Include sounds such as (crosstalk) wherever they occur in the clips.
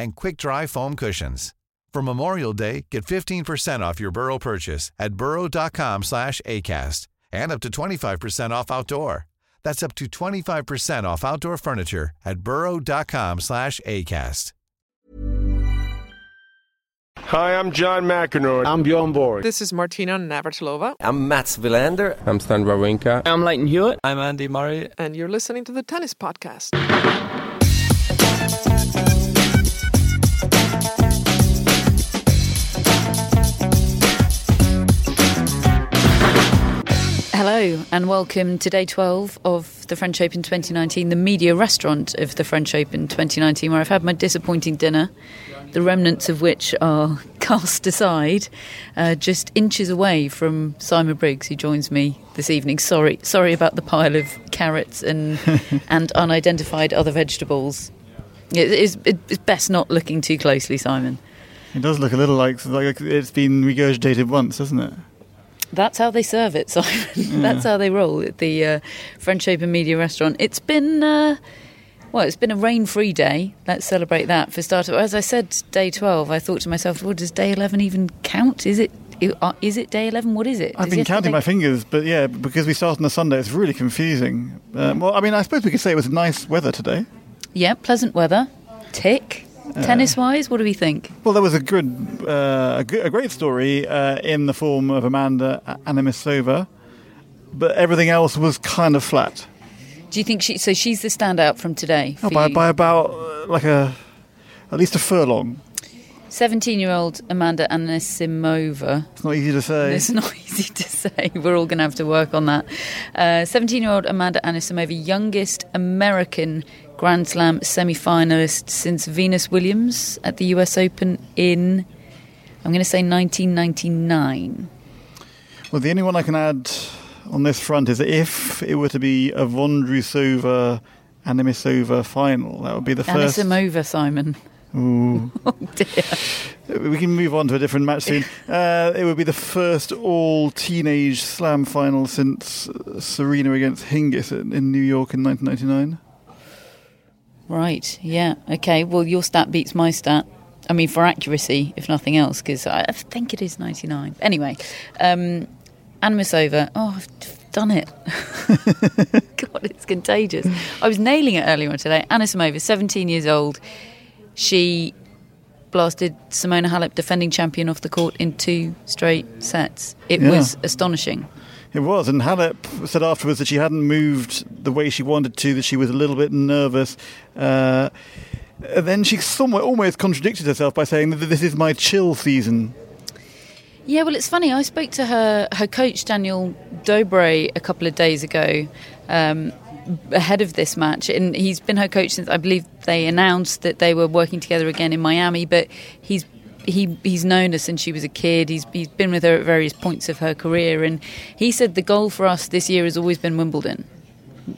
and quick dry foam cushions. For Memorial Day, get 15% off your Burrow purchase at burrow.com slash ACAST and up to 25% off outdoor. That's up to 25% off outdoor furniture at burrow.com slash ACAST. Hi, I'm John McEnroe. I'm Bjorn Borg. This is Martina Navratilova. I'm Mats Wilander. I'm Stan Wawrinka. I'm Lleyton Hewitt. I'm Andy Murray. And you're listening to the Tennis Podcast. Hello and welcome to day 12 of the French Open 2019, the media restaurant of the French Open 2019, where I've had my disappointing dinner, the remnants of which are (laughs) cast aside, uh, just inches away from Simon Briggs, who joins me this evening. Sorry, sorry about the pile of carrots and (laughs) and unidentified other vegetables. It is it's best not looking too closely, Simon. It does look a little like like it's been regurgitated once, doesn't it? That's how they serve it, (laughs) Simon. That's how they roll at the uh, French Open Media Restaurant. It's been, uh, well, it's been a rain-free day. Let's celebrate that for starters. As I said, day twelve. I thought to myself, well, does day eleven even count? Is it? Uh, is it day eleven? What is it? I've been counting my fingers, but yeah, because we start on a Sunday, it's really confusing. Um, well, I mean, I suppose we could say it was nice weather today. Yeah, pleasant weather. Tick. Uh, Tennis wise, what do we think? Well, there was a good, uh, a, good a, great story uh, in the form of Amanda Anisimova, but everything else was kind of flat. Do you think she? So she's the standout from today. Oh, by, by about uh, like a at least a furlong. 17 year old Amanda Anisimova. It's not easy to say. It's (laughs) not easy to say. We're all going to have to work on that. 17 uh, year old Amanda Anisimova, youngest American Grand Slam semi finalist since Venus Williams at the US Open in, I'm going to say 1999. Well, the only one I can add on this front is if it were to be a Vondrousova Anisimova final, that would be the first. Anisimova, Simon. Ooh. (laughs) oh dear. We can move on to a different match soon. Uh, it would be the first all teenage slam final since Serena against Hingis in New York in 1999. Right, yeah, okay. Well, your stat beats my stat. I mean, for accuracy, if nothing else, because I think it is 99. Anyway, um, Anisimova. Oh, I've done it. (laughs) God, it's contagious. I was nailing it earlier on today. Anna Anisimova, 17 years old. She blasted Simona Halep, defending champion, off the court in two straight sets. It yeah. was astonishing. It was, and Halep said afterwards that she hadn't moved the way she wanted to, that she was a little bit nervous. Uh, then she somewhat almost contradicted herself by saying that this is my chill season. Yeah, well, it's funny. I spoke to her her coach Daniel Dobre a couple of days ago. Um, ahead of this match, and he's been her coach since I believe they announced that they were working together again in Miami. But he's he he's known her since she was a kid. He's he's been with her at various points of her career, and he said the goal for us this year has always been Wimbledon,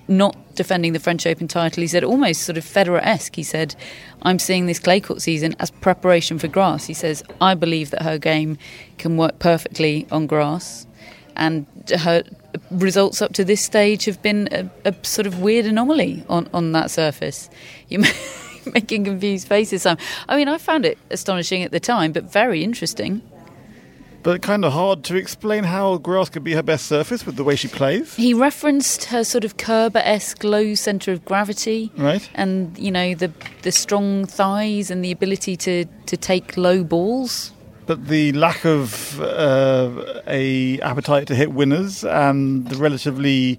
not defending the French Open title. He said almost sort of Federer-esque. He said, "I'm seeing this clay court season as preparation for grass." He says, "I believe that her game can work perfectly on grass." And her results up to this stage have been a, a sort of weird anomaly on, on that surface. You (laughs) (laughs) making confused faces. I mean, I found it astonishing at the time, but very interesting. But kind of hard to explain how grass could be her best surface with the way she plays. He referenced her sort of Kerber-esque low centre of gravity, right? And you know the the strong thighs and the ability to to take low balls but the lack of uh, a appetite to hit winners and the relatively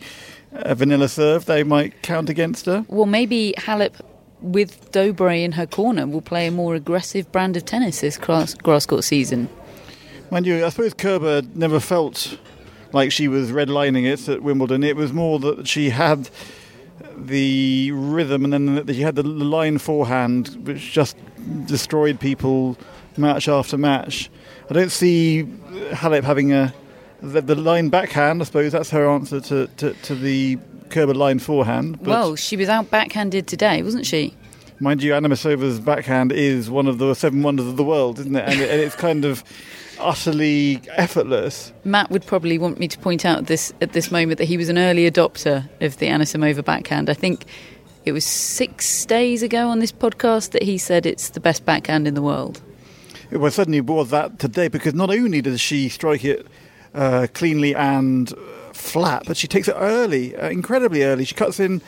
uh, vanilla serve they might count against her. Well, maybe Halep with Dobre in her corner, will play a more aggressive brand of tennis this grass, grass court season. Mind you, I suppose Kerber never felt like she was redlining it at Wimbledon. It was more that she had the rhythm and then she had the line forehand, which just destroyed people match after match. I don't see Halep having a the, the line backhand. I suppose that's her answer to, to, to the Kerber line forehand. But well, she was out backhanded today, wasn't she? mind you, Anisimova's backhand is one of the seven wonders of the world, isn't it? And, it, and it's kind of utterly effortless. Matt would probably want me to point out this at this moment that he was an early adopter of the Anisimova backhand. I think it was six days ago on this podcast that he said it's the best backhand in the world. It was certainly was that today because not only does she strike it uh, cleanly and flat, but she takes it early, uh, incredibly early. She cuts in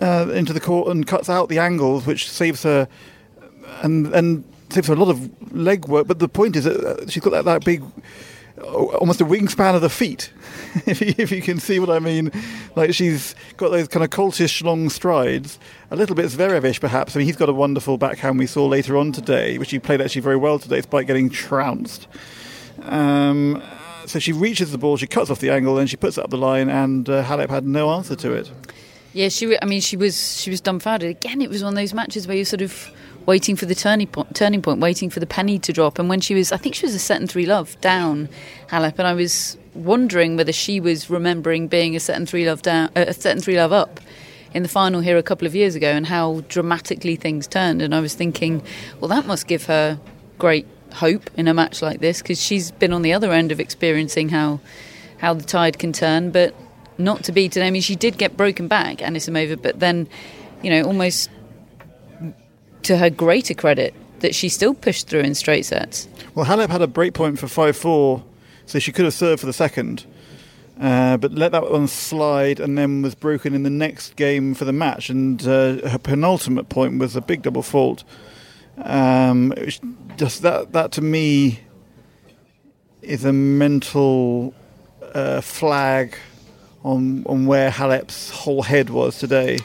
uh, into the court and cuts out the angles, which saves her and and saves her a lot of leg work. But the point is that uh, she's got that, that big, uh, almost a wingspan of the feet, (laughs) if, you, if you can see what I mean. Like she's got those kind of coltish long strides, a little bit Zverevish perhaps. I mean, he's got a wonderful backhand we saw later on today, which he played actually very well today, despite getting trounced. Um, so she reaches the ball, she cuts off the angle, and she puts it up the line, and uh, Halep had no answer to it. Yeah, she. I mean, she was she was dumbfounded. Again, it was one of those matches where you're sort of waiting for the turning point, turning point, waiting for the penny to drop. And when she was, I think she was a set and three love down Halep, and I was wondering whether she was remembering being a set and three love down, uh, a set and three love up in the final here a couple of years ago, and how dramatically things turned. And I was thinking, well, that must give her great hope in a match like this because she's been on the other end of experiencing how how the tide can turn, but not to be today. I mean, she did get broken back, Anisimova, but then, you know, almost to her greater credit, that she still pushed through in straight sets. Well, Halep had a break point for 5 4, so she could have served for the second, uh, but let that one slide and then was broken in the next game for the match. And uh, her penultimate point was a big double fault. Um, just that, that to me is a mental uh, flag on, on where Halep's whole head was today.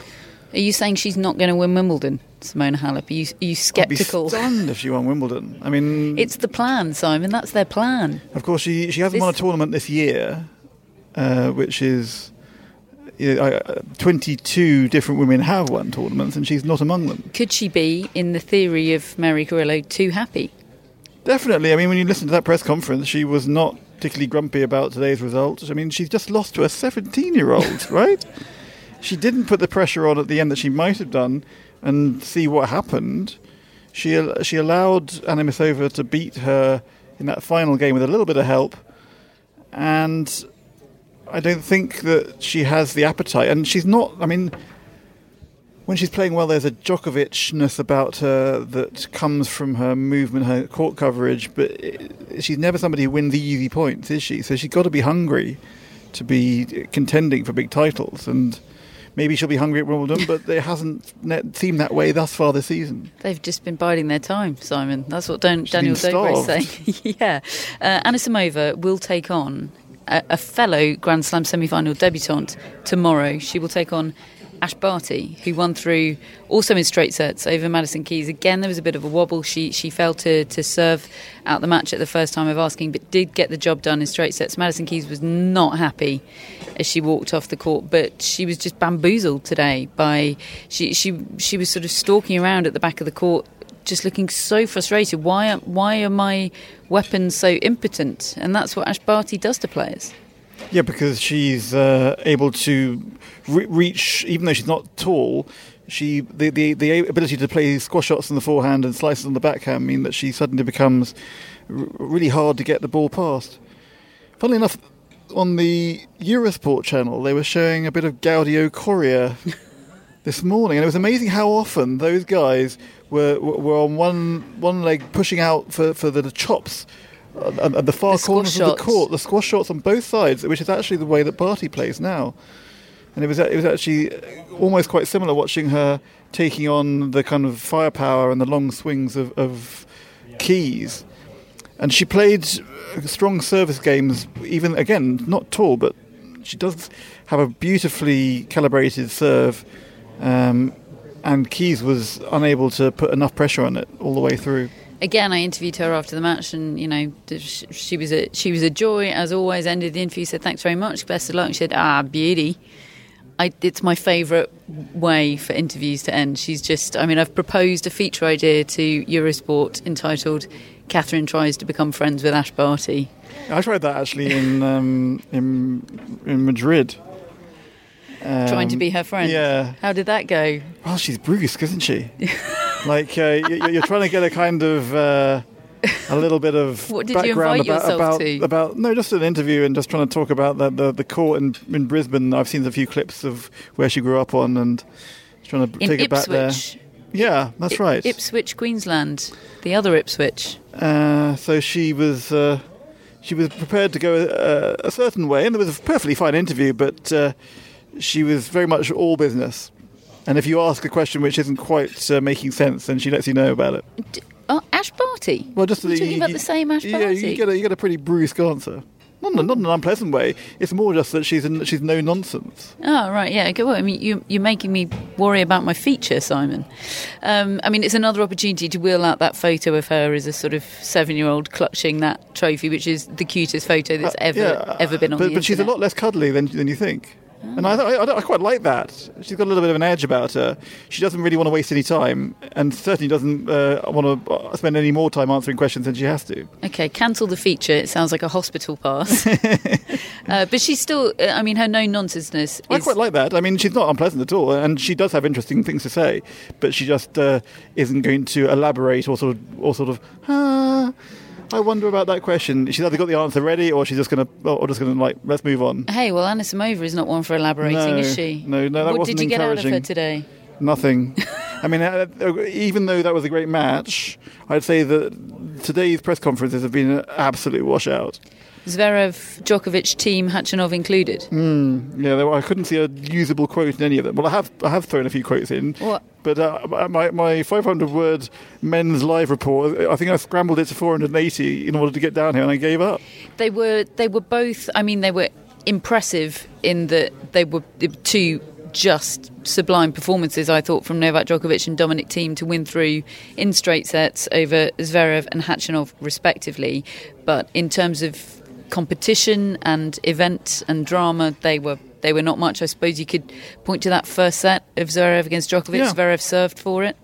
Are you saying she's not going to win Wimbledon, Simona Halep? Are you, are you I'd be sceptical? stunned if she won Wimbledon. I mean, It's the plan, Simon. That's their plan. Of course, she she hasn't won a tournament this year, uh, which is you know, uh, 22 different women have won tournaments, and she's not among them. Could she be, in the theory of Mary Carrillo, too happy? Definitely. I mean, when you listen to that press conference, she was not particularly grumpy about today's results. I mean, she's just lost to a 17 year old, (laughs) right? She didn't put the pressure on at the end that she might have done and see what happened. She, she allowed Anisimova to beat her in that final game with a little bit of help. And I don't think that she has the appetite. And she's not, I mean, when she's playing well, there's a Djokovic-ness about her that comes from her movement, her court coverage, but it, she's never somebody who wins the easy points, is she? So she's got to be hungry to be contending for big titles. And maybe she'll be hungry at Wimbledon, but it hasn't seemed that way thus far this season. They've just been biding their time, Simon. That's what Dan- Daniel Dobre's saying. (laughs) yeah. Uh, Anisimova will take on a, a fellow Grand Slam semi final debutante tomorrow. She will take on Ash Barty, who won through also in straight sets over Madison Keys. Again, there was a bit of a wobble. She she failed to, to serve out the match at the first time of asking, but did get the job done in straight sets. Madison Keys was not happy as she walked off the court, but she was just bamboozled today by she she she was sort of stalking around at the back of the court just looking so frustrated. Why are, why are my weapons so impotent? And that's what Ash Barty does to players. Yeah, because she's uh, able to re- reach, even though she's not tall. She the, the the ability to play squash shots on the forehand and slices on the backhand mean that she suddenly becomes r- really hard to get the ball past. Funnily enough, on the Eurosport channel, they were showing a bit of Gaudio Coria (laughs) this morning, and it was amazing how often those guys were were on one one leg pushing out for, for the, chops at, at the far The corners of the court, the squash shots on both sides, which is actually the way that Barty plays now. And it was it was actually almost quite similar watching her taking on the kind of firepower and the long swings of, of keys. And she played strong service games, even again not tall, but she does have a beautifully calibrated serve. Um, and Keys was unable to put enough pressure on it all the way through. Again, I interviewed her after the match, and you know she was a she was a joy as always. Ended the interview, said thanks very much, best of luck. She said, "Ah, beauty." I, it's my favourite way for interviews to end. She's just, I mean, I've proposed a feature idea to Eurosport entitled Catherine Tries to Become Friends with Ash Barty. I tried that actually in um, in in Madrid. Trying to Um, be her friend. Yeah. How did that go? Well, she's brusque, isn't she? (laughs) like uh, you, you're trying to get a kind of uh, a little bit of (laughs) What did you background invite about yourself about, to? about no, just an interview and just trying to talk about the the, the court in in Brisbane. I've seen a few clips of where she grew up on and trying to In take it back there. Yeah, that's I- right. Ipswich, Queensland. The other Ipswich. Uh, so she was uh, she was prepared to go uh, a certain way, and it was a perfectly fine interview, but uh, she was very much all business. And if you ask a question which isn't quite uh, making sense, then she lets you know about it. D- oh, Ash Barty. Well, just We're the- talking about the same Ash yeah, Barty. you get a, you get a pretty brusque answer. Not in, a, not in an unpleasant way. It's more just that she's in, she's no nonsense. Oh right, yeah. Okay, well, I mean, you, you're making me worry about my feature, Simon. Um, I mean, it's another opportunity to wheel out that photo of her as a sort of seven-year-old clutching that trophy, which is the cutest photo that's ever Yeah, ever been on but, but she's a lot less cuddly than than you think. And I, I, I quite like that. She's got a little bit of an edge about her. She doesn't really want to waste any time, and certainly doesn't uh, want to spend any more time answering questions than she has to. Okay, cancel the feature. It sounds like a hospital pass. (laughs) uh, but she's still. uh, I mean, her no nonsenseness. I is quite like that. I mean, she's not unpleasant at all, and she does have interesting things to say, but she just uh, isn't going to elaborate or sort of, or sort of. Ah, I wonder about that question. She's either got the answer ready, or she's just going to, or just going to like, let's move on. Hey, well, Anisimova is not one for elaborating, No, is she? no, no, that what wasn't did you get out of her encouraging. today? Nothing. (laughs) I mean, uh, even though that was a great match, I'd say that today's press conferences have been an absolute washout. Zverev, Djokovic, Thiem, Khachanov included. Yeah, were, I couldn't see a usable quote in any of them. Well, I have I have thrown a few quotes in, What? but uh, my my 500 word men's live report, I think I scrambled it to 480 in order to get down here, and I gave up. They were they were both. I mean, they were impressive in that they were two just sublime performances. I thought from Novak Djokovic and Dominic Thiem to win through in straight sets over Zverev and Khachanov respectively. But in terms of competition and event and drama, they were. They were not much. I suppose you could point to that first set of Zverev against Djokovic. Yeah. Zverev served for it.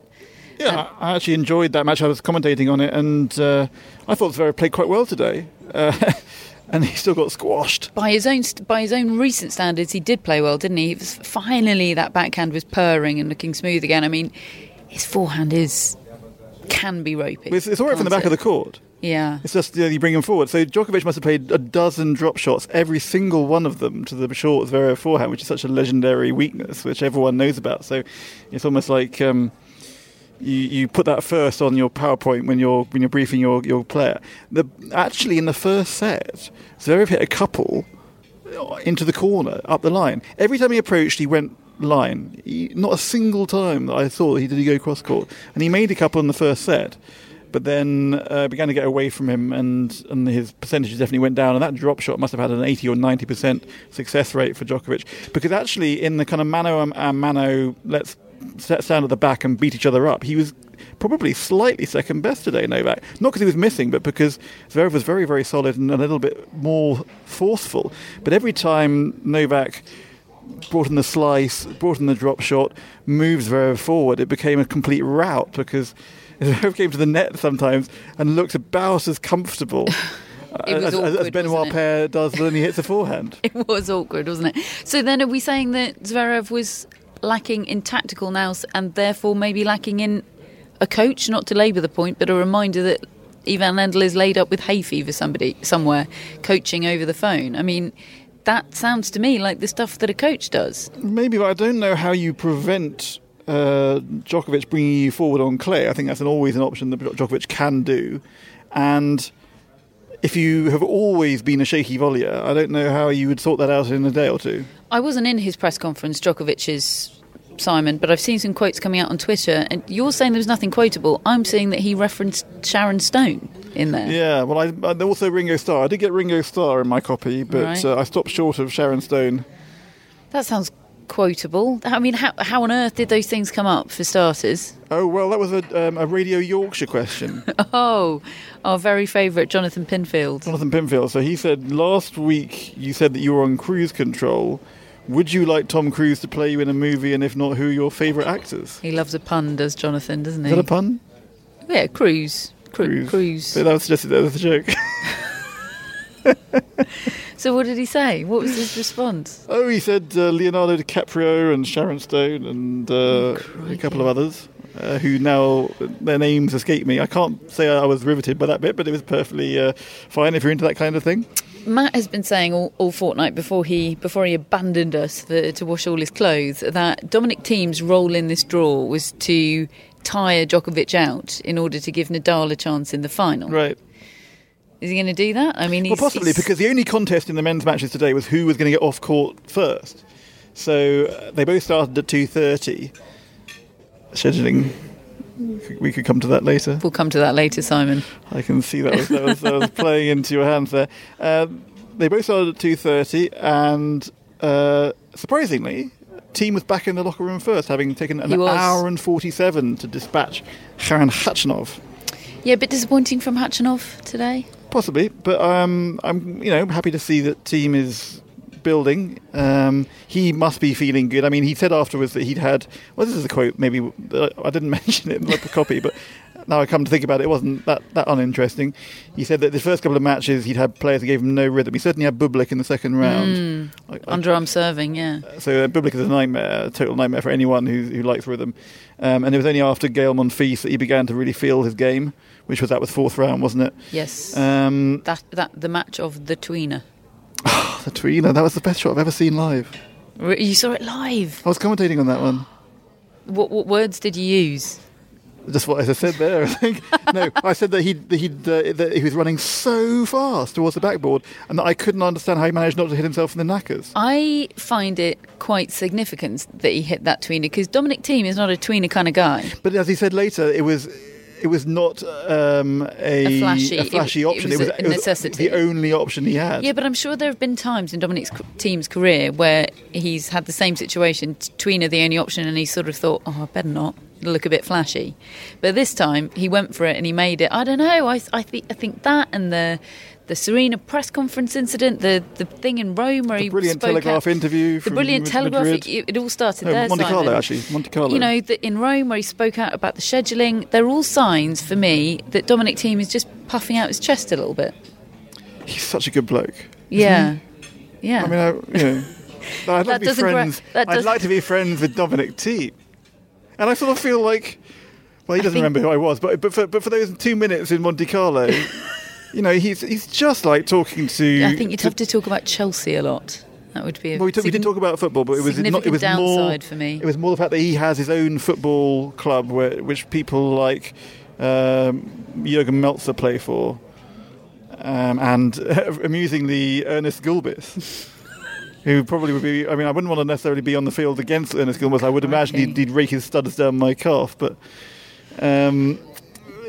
Yeah, I I actually enjoyed that match. I was commentating on it, and uh, I thought Zverev played quite well today. Uh, (laughs) and he still got squashed. by his own by his own recent standards, he did play well, didn't he? It was, finally, that backhand was purring and looking smooth again. I mean, his forehand is can be ropey. It's, it's all right from the back can't of the court. Yeah. It's just you, know, you bring him forward. So Djokovic must have played a dozen drop shots, every single one of them to the short Zverev forehand, which is such a legendary weakness, which everyone knows about. So it's almost like um, you, you put that first on your PowerPoint when you're when you're briefing your, your player. The, actually, in the first set, Zverev hit a couple into the corner up the line. Every time he approached, he went line. He, not a single time that I thought he did he go cross court, and he made a couple in the first set. But then uh, began to get away from him, and, and his percentages definitely went down. And that drop shot must have had an 80 or 90 percent success rate for Djokovic, because actually in the kind of mano a mano, let's set stand at the back and beat each other up. He was probably slightly second best today, Novak. Not because he was missing, but because Zverev was very, very solid and a little bit more forceful. But every time Novak brought in the slice, brought in the drop shot, moves Zverev forward, it became a complete rout because Zverev came to the net sometimes and looked about as comfortable. (laughs) It uh, was as, as, as Benoit? Paire does when he hits a forehand. (laughs) It was awkward, wasn't it? So then, are we saying that Zverev was lacking in tactical nous and therefore maybe lacking in a coach? Not to labour the point, but a reminder that Ivan Lendl is laid up with hay fever somebody somewhere, coaching over the phone. I mean, that sounds to me like the stuff that a coach does. Maybe, but I don't know how you prevent uh, Djokovic bringing you forward on clay. I think that's an, always an option that Djokovic can do. And if you have always been a shaky volleyer, I don't know how you would sort that out in a day or two. I wasn't in his press conference, Djokovic's Simon, but I've seen some quotes coming out on Twitter, and you're saying there was nothing quotable. I'm saying that he referenced Sharon Stone in there. Yeah, well, I, I also Ringo Starr. I did get Ringo Starr in my copy, but Right. uh, I stopped short of Sharon Stone. That sounds quotable. I mean, how, how on earth did those things come up, for starters? Oh well, that was a, um, a Radio Yorkshire question. (laughs) Oh, our very favourite Jonathan Pinfield. Jonathan Pinfield. So he said last week you said that you were on cruise control. Would you like Tom Cruise to play you in a movie? And if not, who are your favourite actors? He loves a pun, does Jonathan, doesn't Is he? that a pun? Yeah, Cruise. Cru- Cruise. Cruise. But that was just that was a joke. (laughs) (laughs) So what did he say? What was his response? oh, he said uh, Leonardo DiCaprio and Sharon Stone and uh, a couple of others. Uh, who now their names escape me. I can't say I was riveted by that bit, but it was perfectly uh, fine if you're into that kind of thing. Matt has been saying all, all fortnight before he before he abandoned us for, to wash all his clothes that Dominic Thiem's role in this draw was to tire Djokovic out in order to give Nadal a chance in the final. Right. Is he going to do that? I mean, he's, Well, possibly he's- because the only contest in the men's matches today was who was going to get off court first. So uh, they both started at two thirty. Scheduling. We could come to that later. we'll come to that later, Simon. I can see that was, that was, that was playing into your hands there. Um, they both started at two thirty, and uh, surprisingly, Thiem was back in the locker room first, having taken an hour and forty-seven to dispatch Karen Khachanov. Yeah, a bit disappointing from Khachanov today. Possibly, but um, I'm you know happy to see that Thiem is building. Um, he must be feeling good. I mean, he said afterwards that he'd had. Well, this is a quote. Maybe uh, I didn't (laughs) mention it in the copy, but now I come to think about it, it wasn't that that uninteresting. He said that the first couple of matches he'd had players that gave him no rhythm. He certainly had Bublik in the second round. I- I- Underarm serving, yeah. so uh, Bublik is a nightmare, a total nightmare for anyone who, who likes rhythm. Um, and it was only after Gael Monfils that he began to really feel his game, which was that was fourth round, wasn't it? Yes. Um, that that the match of the tweener. the tweener. that was the best shot I've ever seen live. You saw it live. I was commentating on that one. What, what words did you use? Just what I said there, I think. (laughs) no, I said that he uh, that he was running so fast towards the backboard, and that I couldn't understand how he managed not to hit himself in the knackers. I find it quite significant that he hit that tweener because Dominic Thiem is not a tweener kind of guy. But as he said later, it was it was not um, a, A flashy- a flashy it- option. It was, a it was necessity. the only option he had. Yeah, but I'm sure there have been times in Dominic's Thiem's career where he's had the same situation, tweener the only option, and he sort of thought, oh, I better not. It'll look a bit flashy. But this time he went for it and he made it. I don't know. I, I, think, I think that and the the Serena press conference incident, the, the thing in Rome where The he brilliant spoke Telegraph out, interview the brilliant Telegraph. It, it all started No, there. Monte Carlo, Simon. actually. Monte Carlo. You know, the, in Rome where he spoke out about the scheduling, they're all signs for me that Dominic Thiem is just puffing out his chest a little bit. He's such a good bloke. Yeah, yeah. I mean, I, you know, (laughs) I'd like to be gra- friends. that I'd like to be friends with Dominic Thiem, And I sort of feel like, well, he doesn't think- remember who I was, but but for, but for those two minutes in Monte Carlo, (laughs) you know, he's he's just like talking to. I think you'd to- have to talk about Chelsea a lot. That would be a Well, we, t- we did talk about football, but it was not, it was more. for me. It was more the fact that he has his own football club, where, which people like um, Jurgen Melzer play for, um, and (laughs) amusingly Ernest Gulbis. (laughs) Who probably would be? I mean, I wouldn't want to necessarily be on the field against Ernest Gulbis. I would imagine Okay. he'd, he'd rake his studs down my calf. But um,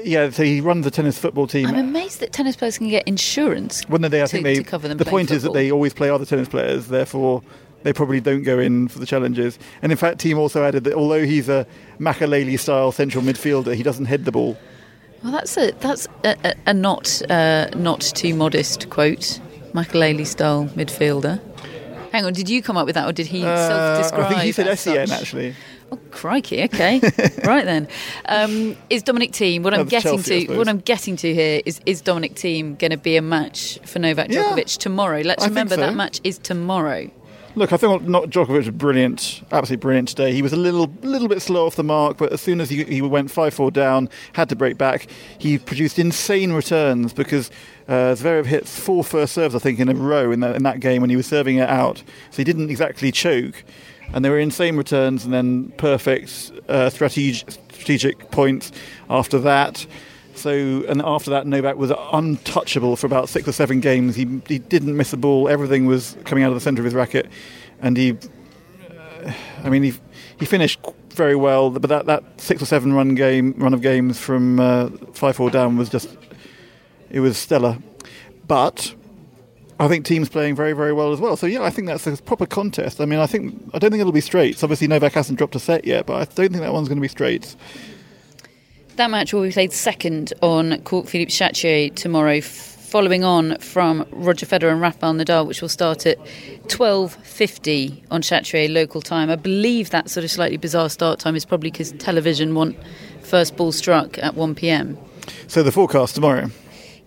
yeah, so he runs the tennis football Thiem. I'm amazed that tennis players can get insurance. Well, no, they, I to- think they. to cover them the point is that they always play other tennis players, therefore they probably don't go in for the challenges. And in fact, team also added that although he's a Makelele style central midfielder, he doesn't head the ball. Well, that's a that's a, a, a not uh, not too modest quote. Makelele style midfielder. Hang on, did you come up with that, or did he Uh, self-describe? I think he said Sen actually. Oh, crikey! Okay, (laughs) right then. Um, is Dominic Thiem What I'm getting Chelsea, to, what I'm getting to here is, is Dominic Thiem going to be a match for Novak Yeah. Djokovic tomorrow? Let's I remember so. that match is tomorrow. Look, I think not Djokovic was brilliant, absolutely brilliant today. He was a little, little bit slow off the mark, but as soon as he, he went five four down, had to break back. He produced insane returns because uh, Zverev hit four first serves, I think, in a row in that, in that game when he was serving it out. So he didn't exactly choke, and there were insane returns and then perfect uh, strategic strategic points after that. So, and after that, Novak was untouchable for about six or seven games. He, he didn't miss a ball. Everything was coming out of the centre of his racket, and he, uh, I mean, he he finished very well. But that, that six or seven run game run of games from uh, five four down was just it was stellar. But I think Thiem's playing very very well as well. So yeah, I think that's a proper contest. I mean, I think I don't think it'll be straight. Obviously, Novak hasn't dropped a set yet, but I don't think that one's going to be straight. That match will be played second on Court Philippe Chatrier tomorrow. following on from Roger Federer and Rafael Nadal, which will start at 12.50 on Chatrier local time. I believe that sort of slightly bizarre start time is probably because television want first ball struck at 1pm. So the forecast tomorrow.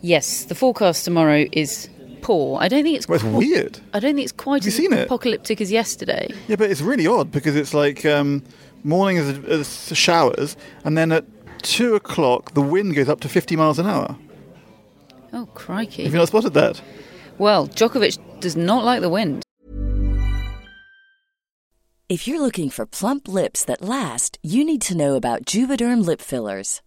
Yes, the forecast tomorrow is poor. I don't think it's. Well, it's qu- weird. I don't think it's quite Have you as seen it? apocalyptic as yesterday. Yeah, but it's really odd because it's like um, morning is, is showers, and then at two o'clock the wind goes up to 50 miles an hour. Oh crikey! Have you not spotted that? Well, Djokovic does not like the wind. If you're looking for plump lips that last, you need to know about Juvederm lip fillers.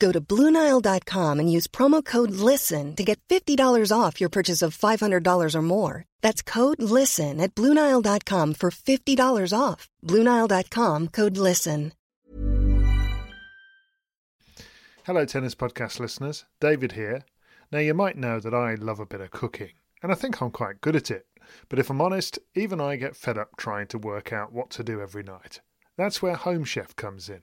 Go to BlueNile.com and use promo code LISTEN to get $50 off your purchase of $500 or more. That's code LISTEN at BlueNile.com for $50 off. BlueNile.com code LISTEN. Hello, Tennis Podcast listeners. David here. Now, you might know that I love a bit of cooking, and I think I'm quite good at it. But if I'm honest, even I get fed up trying to work out what to do every night. That's where Home Chef comes in.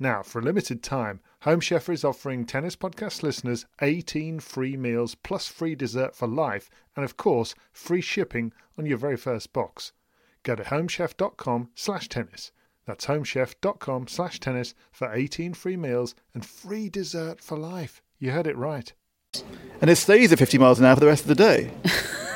Now, for a limited time, Home Chef is offering Tennis Podcast listeners 18 free meals plus free dessert for life, and of course, free shipping on your very first box. Go to homechef.com slash tennis. That's homechef.com slash tennis for 18 free meals and free dessert for life. You heard it right. And it stays at 50 miles an hour for the rest of the day. (laughs)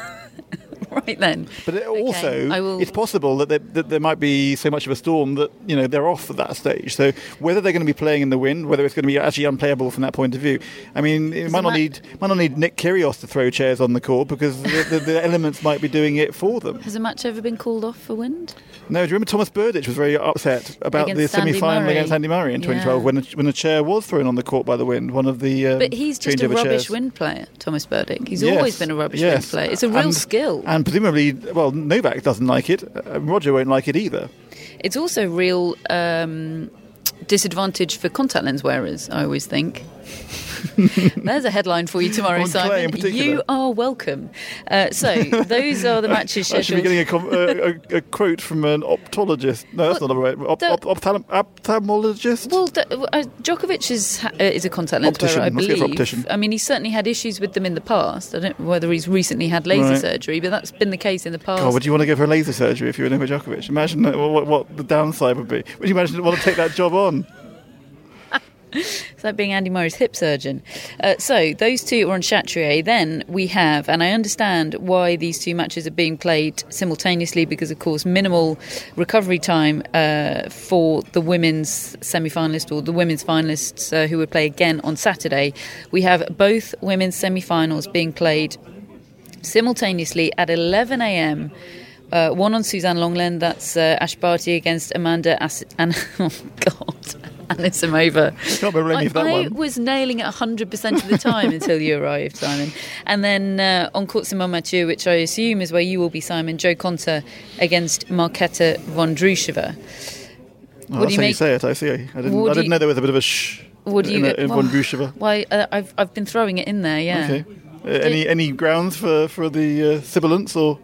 (laughs) right then. But it also, I will- it's possible that there, that there might be so much of a storm that you know they're off at that stage. So whether they're going to be playing in the wind, whether it's going to be actually unplayable from that point of view, I mean, it might not ma- need might not need Nick Kyrgios to throw chairs on the court because the, the, the (laughs) elements might be doing it for them. Has a match ever been called off for wind? No, do you remember Thomas Berdych was very upset about Against the semi-final Murray. against Andy Murray in 2012 Yeah. when a, when a chair was thrown on the court by the wind. One of the um, But he's just a rubbish chairs. wind player, Thomas Berdych. He's Yes, always been a rubbish yes. wind player. It's a real And- skill. And presumably, well, Novak doesn't like it. Uh, Roger won't like it either. It's also real um, disadvantage for contact lens wearers, I always think. (laughs) There's a headline for you tomorrow, Simon. You are welcome. Uh, so, those are the matches I should be scheduled. getting a, com- uh, a, a quote from an optologist. No, that's Well, not a right. Op- the- op- ophthalm- ophthalmologist? Well, d- uh, Djokovic is uh, is a contact lens Optician. wearer, I Must be for believe. I mean, he's certainly had issues with them in the past. I don't know whether he's recently had laser Right. surgery, but that's been the case in the past. God, would you want to go for laser surgery if you were Novak Djokovic? Imagine that- what, what the downside would be. Would you imagine want to take that job on? (laughs) It's like being Andy Murray's hip surgeon. Uh, so those two are on Chatrier. Then we have, and I understand why these two matches are being played simultaneously because, of course, minimal recovery time uh, for the women's semi-finalist or the women's finalists uh, who would play again on Saturday. We have both women's semi-finals being played simultaneously at 11 a.m. Uh, one on Suzanne Lenglen, that's uh, Ash Barty against Amanda (laughs) oh God. (laughs) Anisimova. Can't blame I, you for that I one. was nailing it 100% of the time (laughs) until you arrived, Simon. And then uh, on court Simonne Mathieu, which I assume is where you will be, Simon, Jo Konta against Marketa Vondrusheva. Oh, what that's do you how make- you say it. I see. I didn't, I didn't you- know there was a bit of a shh What do you in, in well. (laughs) Why, uh, I've, I've been throwing it in there, yeah. Okay. Uh, any any grounds for, for the uh, sibilance or?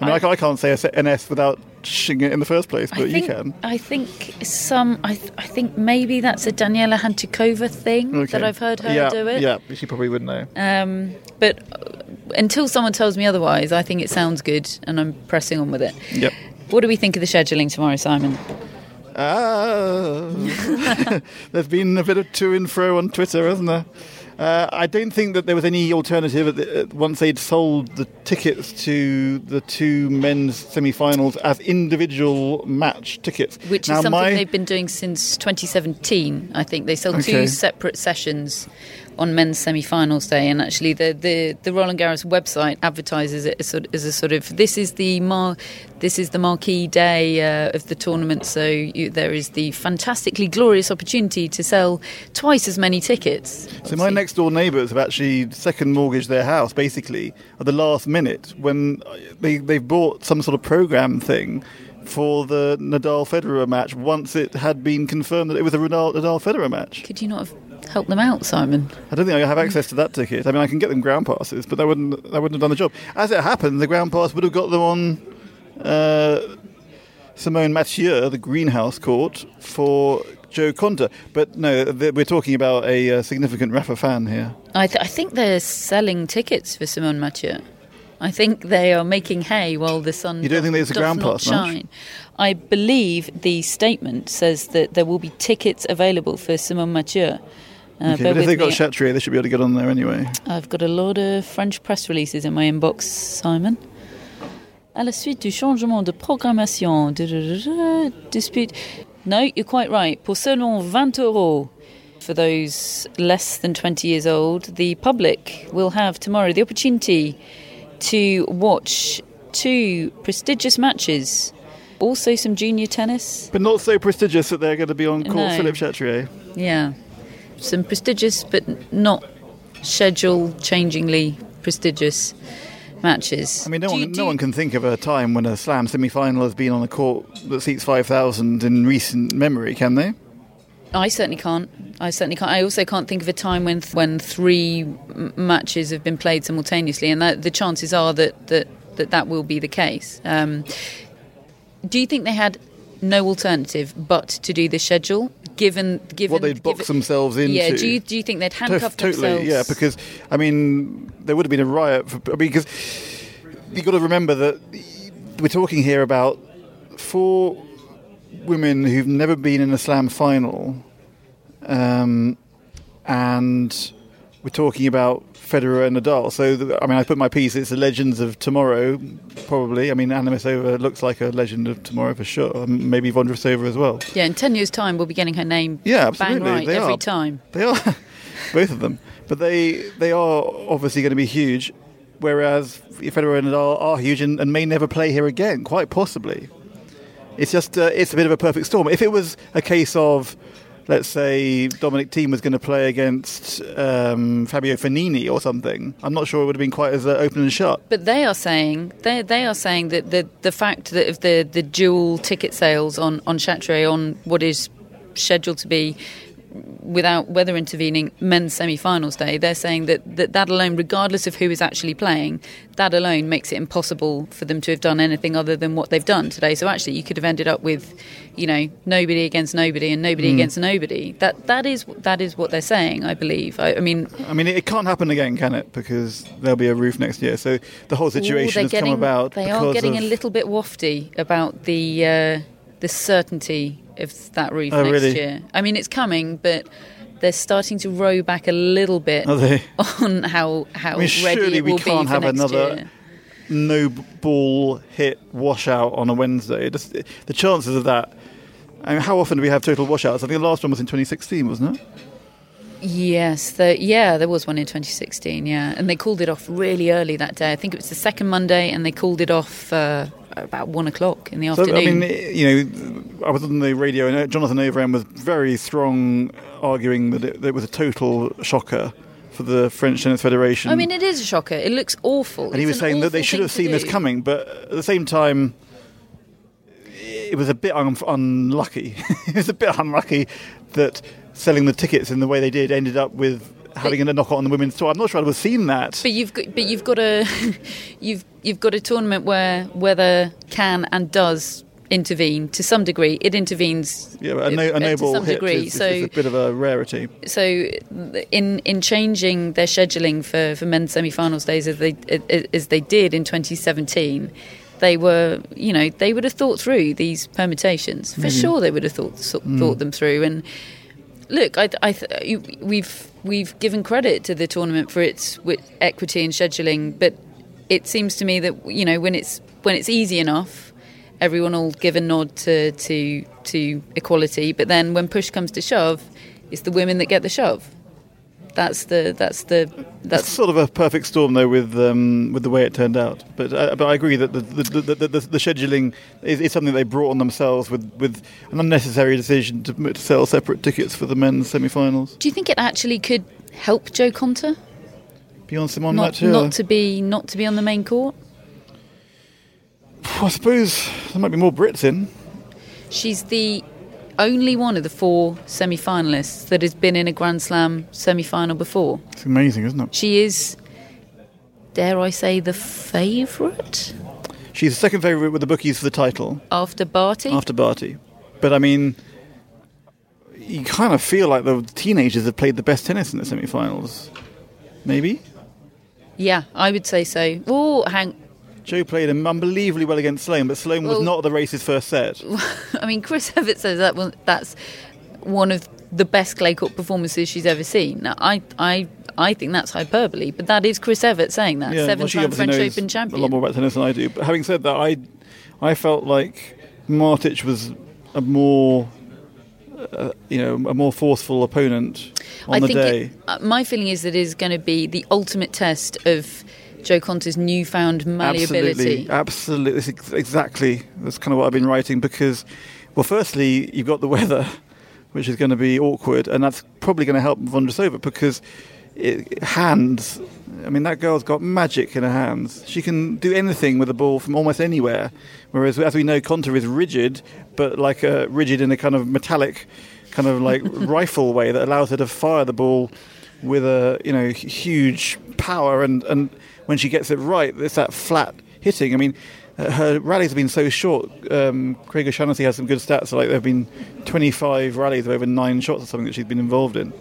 I mean, I, I can't say a NS without shing it in the first place, but think, you can. I think some. I, th- I think maybe that's a Daniela Hantuchova thing Okay. that I've heard her yeah, do it. Yeah, she probably wouldn't know. Um, but uh, until someone tells me otherwise, I think it sounds good, and I'm pressing on with it. Yep. What do we think of the scheduling tomorrow, Simon? Ah, (laughs) there's been a bit of to and fro on Twitter, hasn't there? Uh, I don't think that there was any alternative at the, uh, once they'd sold the tickets to the two men's semi-finals as individual match tickets. Which now, is something my, they've been doing since 2017. I think they sold Okay. two separate sessions on men's semi-finals day, and actually the the, the Roland Garros website advertises it as, sort as a sort of this is the mar- this is the marquee day uh, of the tournament. So you, there is the fantastically glorious opportunity to sell twice as many tickets. So my next door neighbours have actually second mortgaged their house basically at the last minute when they they've bought some sort of program thing for the Nadal Federer match once it had been confirmed that it was a Nadal Federer match. Could you not have helped them out, Simon? I don't think I have access to that ticket. I mean, I can get them ground passes, but that wouldn't that wouldn't have done the job. As it happened, the ground pass would have got them on uh, Simonne Mathieu, the greenhouse court for Jo Konta. But no, th- we're talking about a uh, significant Rafa fan here. I, th- I think they're selling tickets for Simonne Mathieu. I think they are making hay while the sun. You don't think there's a ground pass shine. I believe the statement says that there will be tickets available for Simonne Mathieu. Uh, Okay, but if they've got. Chatrier, they should be able to get on there anyway. I've got a lot of French press releases in my inbox, Simon. À la suite du changement de programmation, dispute. No, you're quite right. Pour seulement 20 euros. For those less than 20 years old, the public will have tomorrow the opportunity to watch two prestigious matches. Also, some junior tennis. But not so prestigious that they're going to be on court No. Philippe Chatrier. Yeah. Some prestigious but not schedule changingly prestigious matches. I mean, no one, you- no one can think of a time when a slam semi-final has been on a court that seats 5,000 in recent memory, can they? I certainly can't. I certainly can't. I also can't think of a time when when three m- matches have been played simultaneously, and that, the chances are that that, that, that will be the case. Um, do you think they had no alternative but to do the schedule, given given what they'd box given- themselves into. Yeah. Do you do you think they'd handcuff totally, themselves? yeah. Because I mean, there would have been a riot. For, I mean, because you've got to remember that we're talking here about four women who've never been in a slam final, um, and we're talking about Federer and Nadal. So, the, I mean, I put my piece. It's the legends of tomorrow, probably. I mean, Anisimova looks like a legend of tomorrow for sure. Maybe Vondrousova as well. Yeah, in ten years' time, we'll be getting her name Yeah, bang absolutely. right They every are. time. They are (laughs) both of them, but they they are obviously going to be huge. Whereas Federer and Nadal are huge and, and may never play here again, quite possibly. It's just uh, it's a bit of a perfect storm. If it was a case of, let's say, Dominic Thiem was going to play against um, Fabio Fognini or something, I'm not sure it would have been quite as uh, open and shut. But they are saying they they are saying that the the fact that of the the dual ticket sales on on Chatrier on what is scheduled to be without weather intervening men's semi-finals day they're saying that, that that alone regardless of who is actually playing that alone makes it impossible for them to have done anything other than what they've done today so actually you could have ended up with you know nobody against nobody and nobody Mm. against nobody that that is that is what they're saying i believe i, I mean I mean, it, can't happen again, can it? Because there'll be a roof next year. So the whole situation they're has getting, come about. They are getting of, a little bit wafty about the uh, the certainty of that roof Oh, next really? year. I mean, it's coming, but they're starting to row back a little bit (laughs) on how how I mean, ready surely it we will can't be for have next another year. no ball hit washout on a Wednesday. Just, the chances of that. I mean, how often do we have total washouts? I think the last one was in 2016, wasn't it? Yes, the, yeah, there was one in 2016, yeah. And they called it off really early that day. I think it was the second Monday, and they called it off uh, about one o'clock in the So, afternoon. I mean, you know, I was on the radio and uh, Jonathan Overend was very strong, arguing that it, that it was a total shocker for the French Tennis Federation. I mean, it is a shocker. It looks awful. and he was an saying that they should have seen this coming, but at the same time, it was a bit un- unlucky. (laughs) it was a bit unlucky that selling the tickets in the way they did ended up with having a knockout on the women's tour. I'm not sure I'd have seen that. But you've got, but you've got a, (laughs) you've you've got a tournament where weather can and does intervene to some degree. It intervenes yeah, a, no, uh, a to some degree. is, so is a bit of a rarity. so in in changing their scheduling for, for men's semi-finals days as they as they did in 2017 they were you know they would have thought through these permutations for sure they would have thought thought them through and look I, I you- we've we've given credit to the tournament for its equity and scheduling but it seems to me that you know when it's when it's easy enough everyone will give a nod to to to equality but then when push comes to shove it's the women that get the shove that's the that's the That's that's sort of a perfect storm, though, with um, with the way it turned out. But uh, but I agree that the the, the, the, the, scheduling is, is something they brought on themselves with, with an unnecessary decision to, to sell separate tickets for the men's semi-finals. do you think it actually could help Jo Konta Beyond Simonne Mathieu, yeah. not to be not to be on the main court I suppose there might be more Brits in. she's the only one of the four semi-finalists that has been in a Grand Slam semi-final before It's amazing, isn't it? she is dare I say the favourite She's the second favourite with the bookies for the title after Barty after Barty. But I mean, you kind of feel like the teenagers have played the best tennis in the semi-finals. Maybe. yeah I would say so oh hang Jo played unbelievably well against Sloane, but Sloane was not the race's first set. (laughs) I mean, Chris Evert says that one, that's one of the best clay court performances she's ever seen. Now, I, I, I think that's hyperbole, but that is Chris Evert saying that. well, she Seven-time French Open a lot more about tennis than I do. But having said that, I, I felt like Martic was a more, uh, you know, a more forceful opponent on I the think day. It, uh, my feeling is that it is going to be the ultimate test of Jo Konta's newfound malleability. Absolutely, absolutely. That's exactly. That's kind of what I've been writing because, well, firstly, you've got the weather, which is going to be awkward, and that's probably going to help Vondrousova because it, hands. I mean, that girl's got magic in her hands. She can do anything with the ball from almost anywhere. Whereas, as we know, Konta is rigid, but like a rigid in a kind of metallic, kind of like (laughs) rifle way that allows her to fire the ball with a you know huge power and and when she gets it right, it's that flat hitting. I mean, uh, her rallies have been so short. Um, Craig O'Shaughnessy has some good stats. Like there have been 25 rallies of over nine shots or something that she's been involved in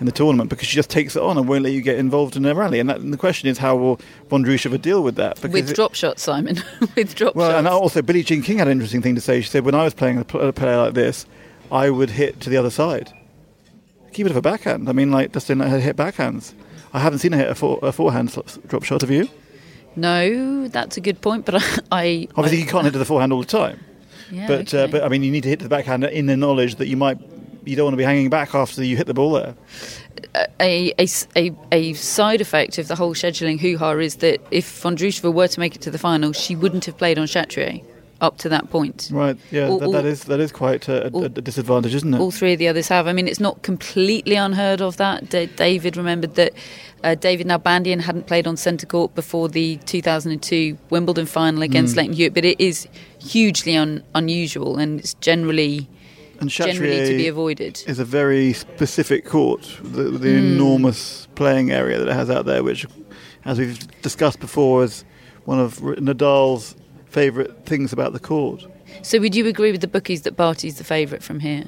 in the tournament because she just takes it on and won't let you get involved in a rally. And, that, and the question is, how will Vondrousova deal with that? Because with it- drop shots, Simon. (laughs) with drop well, shots. and also Billie Jean King had an interesting thing to say. She said, when I was playing a, pl- a player like this, I would hit to the other side. Keep it of a backhand. I mean, like, just don't her hit backhands. I haven't seen her hit a, a forehand drop shot, of you? no, that's a good point, but I. (laughs) I Obviously, I- you can't hit to the forehand all the time. Yeah, but, okay. uh, but I mean, you need to hit to the backhand in the knowledge that you might, you don't want to be hanging back after you hit the ball there. a, a, a, a side effect of the whole scheduling hoo ha is that if Vondrousova were to make it to the final, she wouldn't have played on Chatrier up to that point. Right? Yeah, All- that, that is that is quite a, a, all- a disadvantage, isn't it? All three of the others have. I mean, it's not completely unheard of that. Da- David remembered that uh, David Nalbandian hadn't played on centre court before the 2002 Wimbledon final against Mm. Lleyton Hewitt, but it is hugely un- unusual and it's generally and generally to be avoided. is a very specific court, the, the Hmm. enormous playing area that it has out there, which, as we've discussed before, is one of Nadal's favourite things about the court. So, would you agree with the bookies that Barty's the favourite from here?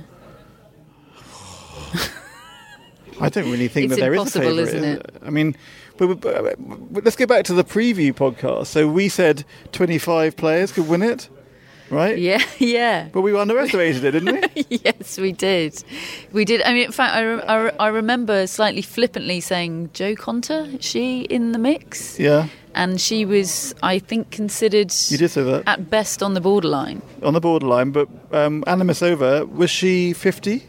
I don't really think It's that there is a favourite. isn't it? I mean, but, but, but let's go back to the preview podcast. So we said 25 players could win it, right? Yeah, (laughs) yeah. But we underestimated it, didn't we? (laughs) yes, we did. We did. I mean, in fact, I, re- I, re- I remember slightly flippantly saying, Jo Konta, is she in the mix? yeah, And she was, I think, considered you did say that. at best on the borderline. On the borderline, but um, Anisimova, was she 50?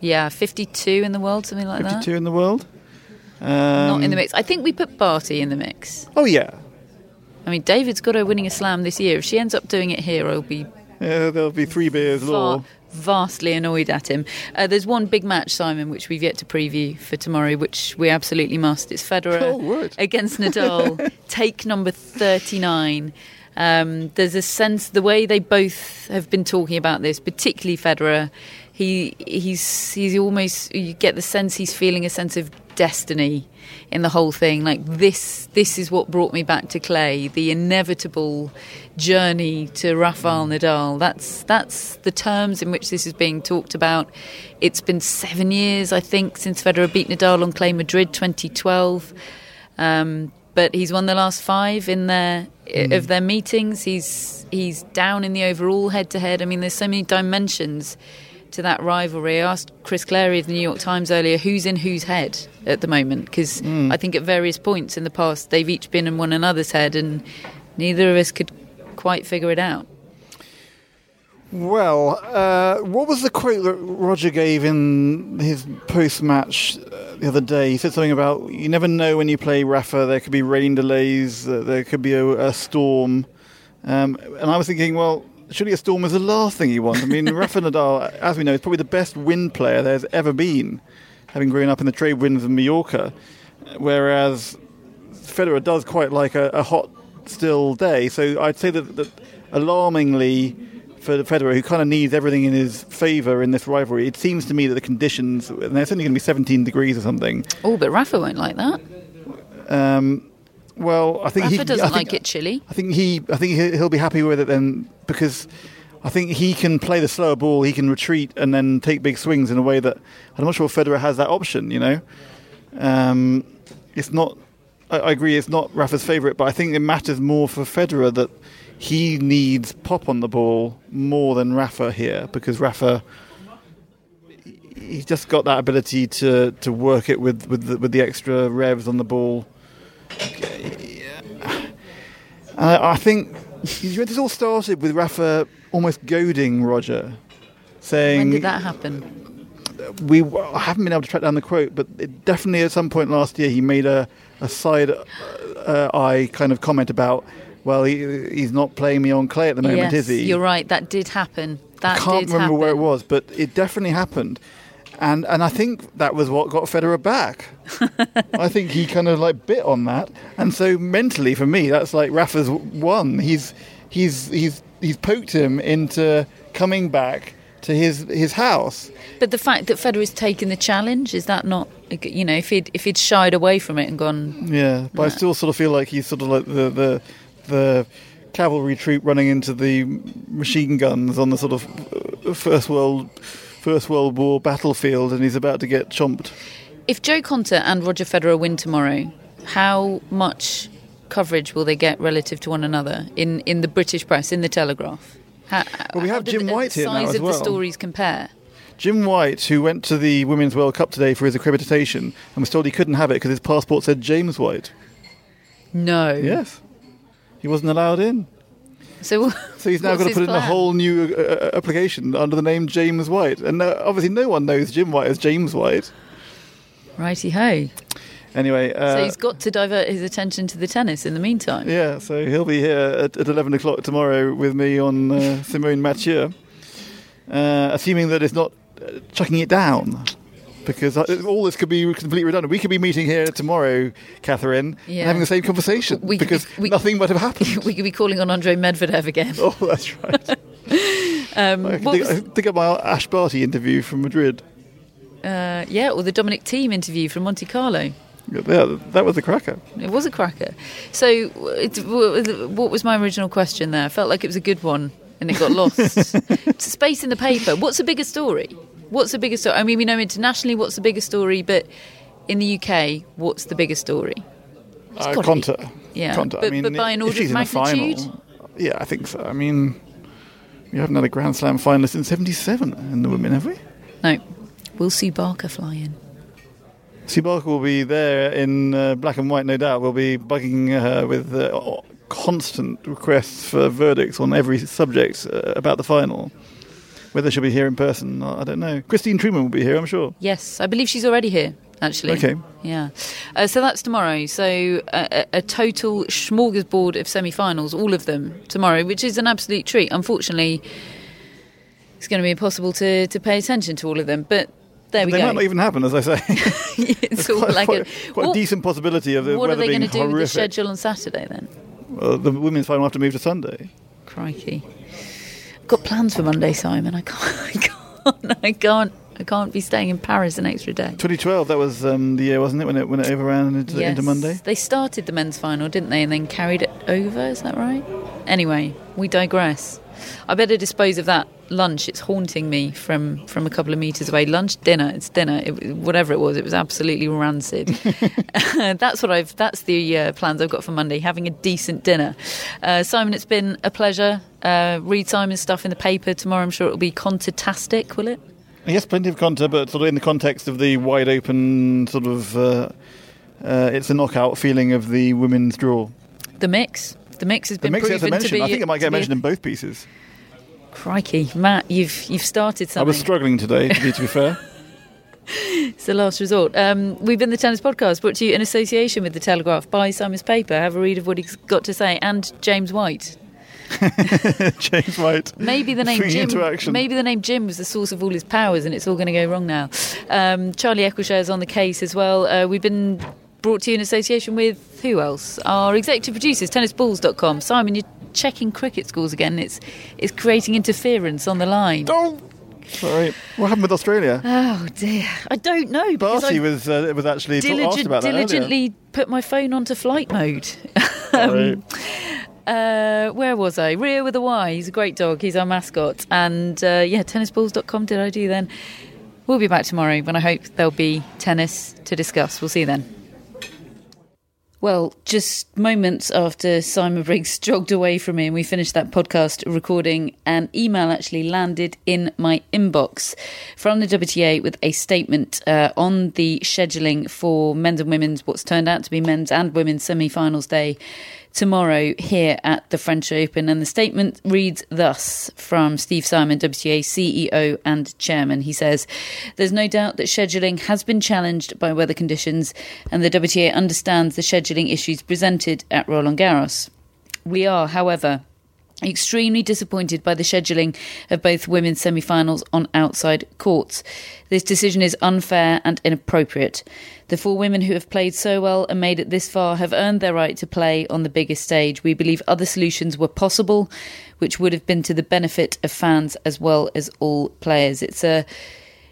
Yeah, 52 in the world, something like 52 that. in the world. Not in Um, the mix. I think we put Barty in the mix. Oh yeah, I mean, David's got her winning a slam this year. If she ends up doing it here, I'll be yeah there'll be three beers law. far, vastly annoyed at him. Uh, there's one big match, Simon, which we've yet to preview for tomorrow, which we absolutely must. It's Federer Oh, against (laughs) Nadal, take number 39. Um, there's a sense, the way they both have been talking about this, particularly Federer, he he's he's almost you get the sense he's feeling a sense of destiny in the whole thing. Like this this is what brought me back to clay, the inevitable journey to Rafael Nadal. That's that's the terms in which this is being talked about. It's been seven years, I think, since Federer beat Nadal on clay Madrid 2012. Um, but he's won the last five in their of their meetings. He's he's down in the overall head to head. I mean, there's so many dimensions to that rivalry. I asked Chris Clarey of the New York Times earlier who's in whose head at the moment because I think at various points in the past they've each been in one another's head, and neither of us could quite figure it out. Well, uh, what was the quote that Roger gave in his post-match uh, the other day? He said something about you never know when you play Rafa. There could be rain delays. Uh, there could be a, a storm. Um, and I was thinking, well, surely a storm is the last thing you want. I mean, (laughs) Rafa Nadal, as we know, is probably the best wind player there's ever been, having grown up in the trade winds of Mallorca. Whereas Federer does quite like a, a hot, still day. So I'd say that, that alarmingly for Federer, who kind of needs everything in his favour in this rivalry, it seems to me that the conditions, and it's only going to be 17 degrees or something. Oh, but Rafa won't like that. Um, well, I think Rafa he doesn't I think, like it chilly. I think he, I think he- he'll be happy with it then because I think he can play the slower ball, he can retreat and then take big swings in a way that I'm not sure Federer has that option. You know, um, it's not. I, I agree, it's not Rafa's favourite, but I think it matters more for Federer that he needs pop on the ball more than Rafa here because Rafa. He's just got that ability to, to work it with with the, with the extra revs on the ball. And I, I think this all started with Rafa almost goading Roger, saying When did that happen? we I haven't been able to track down the quote, but it definitely at some point last year he made a, a side uh, eye kind of comment about, well, he, he's not playing me on clay at the moment, yes, is he? you're right. That did happen. That I can't remember happen. where it was, but it definitely happened. And and I think that was what got Federer back. (laughs) I think he kind of like bit on that, and so mentally for me, that's like Rafa's won. He's he's he's he's poked him into coming back to his his house. But the fact that Federer's taken the challenge is that not you know if he'd if he'd shied away from it and gone Yeah, but I still sort of feel like he's sort of like the the the cavalry troop running into the machine guns on the sort of uh, first world first world war battlefield, and he's about to get chomped. if Jo Konta and Roger Federer win tomorrow, how much coverage will they get relative to one another in in the British press in the Telegraph? How, Well, we have Jim the White here now The size of well. the stories compare? Jim White, who went to the Women's World Cup today for his accreditation, and was told he couldn't have it because his passport said James White. No. Yes, he wasn't allowed in. So, So (laughs) he's now got to put in a whole new uh, uh, application under the name James White, and uh, obviously no one knows Jim White as James White. righty ho. Anyway, uh, so he's got to divert his attention to the tennis in the meantime. Yeah, so he'll be here at, at 11 o'clock tomorrow with me on uh, Simonne Mathieu, uh, assuming that it's not uh, chucking it down. Because uh, all this could be completely redundant. We could be meeting here tomorrow, Catherine, Yeah. and having the same conversation We could be- because we- nothing might have happened. (laughs) we could be calling on Andre Medvedev again. (laughs) oh, that's right. (laughs) Um, I dig, was- I dig up my Ash Barty interview from Madrid. uh, yeah, or the Dominic Thiem interview from Monte Carlo. Yeah, that was a cracker. It was a cracker. So, it, what was my original question there? I felt like it was a good one, and it got lost. Space in the paper. What's the bigger story? What's the biggest story? I mean, we know internationally what's the biggest story, but in the UK, what's the biggest story? It's Uh, gotta be- Yeah, Konta. but, I mean, but by an if order she's of in the magnitude. final, yeah, I think so. I mean, we haven't had a Grand Slam finalist in 77 in the women, have we? No, we'll see Barker fly in. Sue Barker will be there in uh, black and white, no doubt. We'll be bugging her with uh, constant requests for verdicts on every subject uh, about the final. Whether she'll be here in person, I don't know. Christine Truman will be here, I'm sure. Yes, I believe she's already here. Actually, Okay. yeah. Uh, so that's tomorrow. So uh, a, a total smorgasbord of semi-finals, all of them tomorrow, which is an absolute treat. Unfortunately, it's going to be impossible to, to pay attention to all of them. But there we they go. They might not even happen, as I say. (laughs) (laughs) it's all quite, like quite, a, quite a decent possibility of the what are they going to do with the schedule on Saturday then? Well, the women's final will have to move to Sunday. Crikey. I've got plans for Monday, Simon. I can't, (laughs) I can't, I can't, I can't be staying in Paris an extra day. 2012, that was um, the year, wasn't it, when it when it overran into, into Monday? They started the men's final, didn't they, and then carried it over? Is that right? Anyway, we digress. I better dispose of that lunch. It's haunting me from from a couple of meters away. Lunch, dinner. It's dinner. It, whatever it was, it was absolutely rancid. (laughs) (laughs) that's what I've. That's the uh, plans I've got for Monday. Having a decent dinner. Uh, Simon, it's been a pleasure. Uh, read Simon's stuff in the paper tomorrow. I'm sure it'll be contatastic. Will it? Yes, plenty of content, but sort of in the context of the wide open sort of. Uh, uh, it's a knockout feeling of the women's draw. The mix. The mix has been The mix proven to be. I think it might get mentioned in both pieces. Crikey, Matt, you've you've started something. I was struggling today, to be, to be fair. (laughs) (laughs) It's the last resort. Um, we've been the Tennis Podcast, brought to you in association with the Telegraph by Simon's Paper. Have a read of what he's got to say, and James White. (laughs) James White. Maybe the name Swinging Jim. Maybe the name Jim was the source of all his powers, and it's all going to go wrong now. Um, Charlie Eccleshare is on the case as well. Uh, we've been brought to you in association with who else? Our executive producers, tennisballs.com. Simon, you're checking cricket scores again. It's it's creating interference on the line. Oh, sorry. What happened with Australia? Oh dear, I don't know. because Barty I- was uh, was actually t- asked diligent, about that earlier. diligently put my phone onto flight mode. (laughs) Sorry. Uh, where was I? Rio with a Y. He's a great dog. He's our mascot. And uh, yeah, tennisballs.com did I do then? We'll be back tomorrow when I hope there'll be tennis to discuss. We'll see you then. Well, just moments after Simon Briggs (laughs) jogged away from me and we finished that podcast recording, an email actually landed in my inbox from the WTA with a statement uh, on the scheduling for men's and women's, what's turned out to be men's and women's semi finals day tomorrow here at the French Open. And the statement reads thus from Steve Simon, WTA CEO and chairman. He says, There's no doubt that scheduling has been challenged by weather conditions, and the WTA understands the scheduling issues presented at Roland Garros. We are, however, extremely disappointed by the scheduling of both women's semi finals on outside courts. This decision is unfair and inappropriate. The four women who have played so well and made it this far have earned their right to play on the biggest stage. We believe other solutions were possible, which would have been to the benefit of fans as well as all players. It's a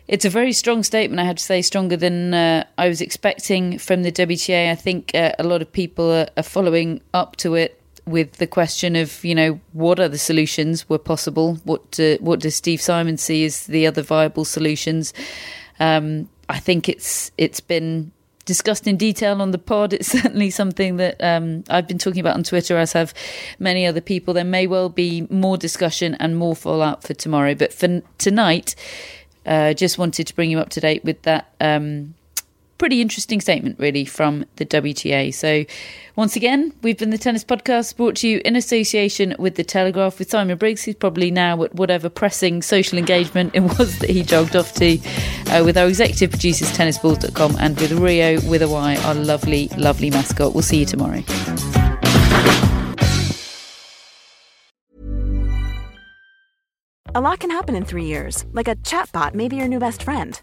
it's a very strong statement, I have to say, stronger than uh, I was expecting from the WTA. I think uh, a lot of people are, are following up to it with the question of, you know, what other solutions were possible? What uh, what does Steve Simon see as the other viable solutions? Um, I think it's it's been discussed in detail on the pod. It's (laughs) certainly something that um, I've been talking about on Twitter, as have many other people. There may well be more discussion and more fallout for tomorrow, but for tonight, uh, just wanted to bring you up to date with that. Um, pretty interesting statement, really, from the WTA. So, once again, we've been the Tennis Podcast brought to you in association with The Telegraph with Simon Briggs, who's probably now at whatever pressing social engagement it was that he jogged off to, uh, with our executive producers, tennisballs.com, and with Rio with a Y, our lovely, lovely mascot. We'll see you tomorrow. A lot can happen in three years, like a chatbot may be your new best friend.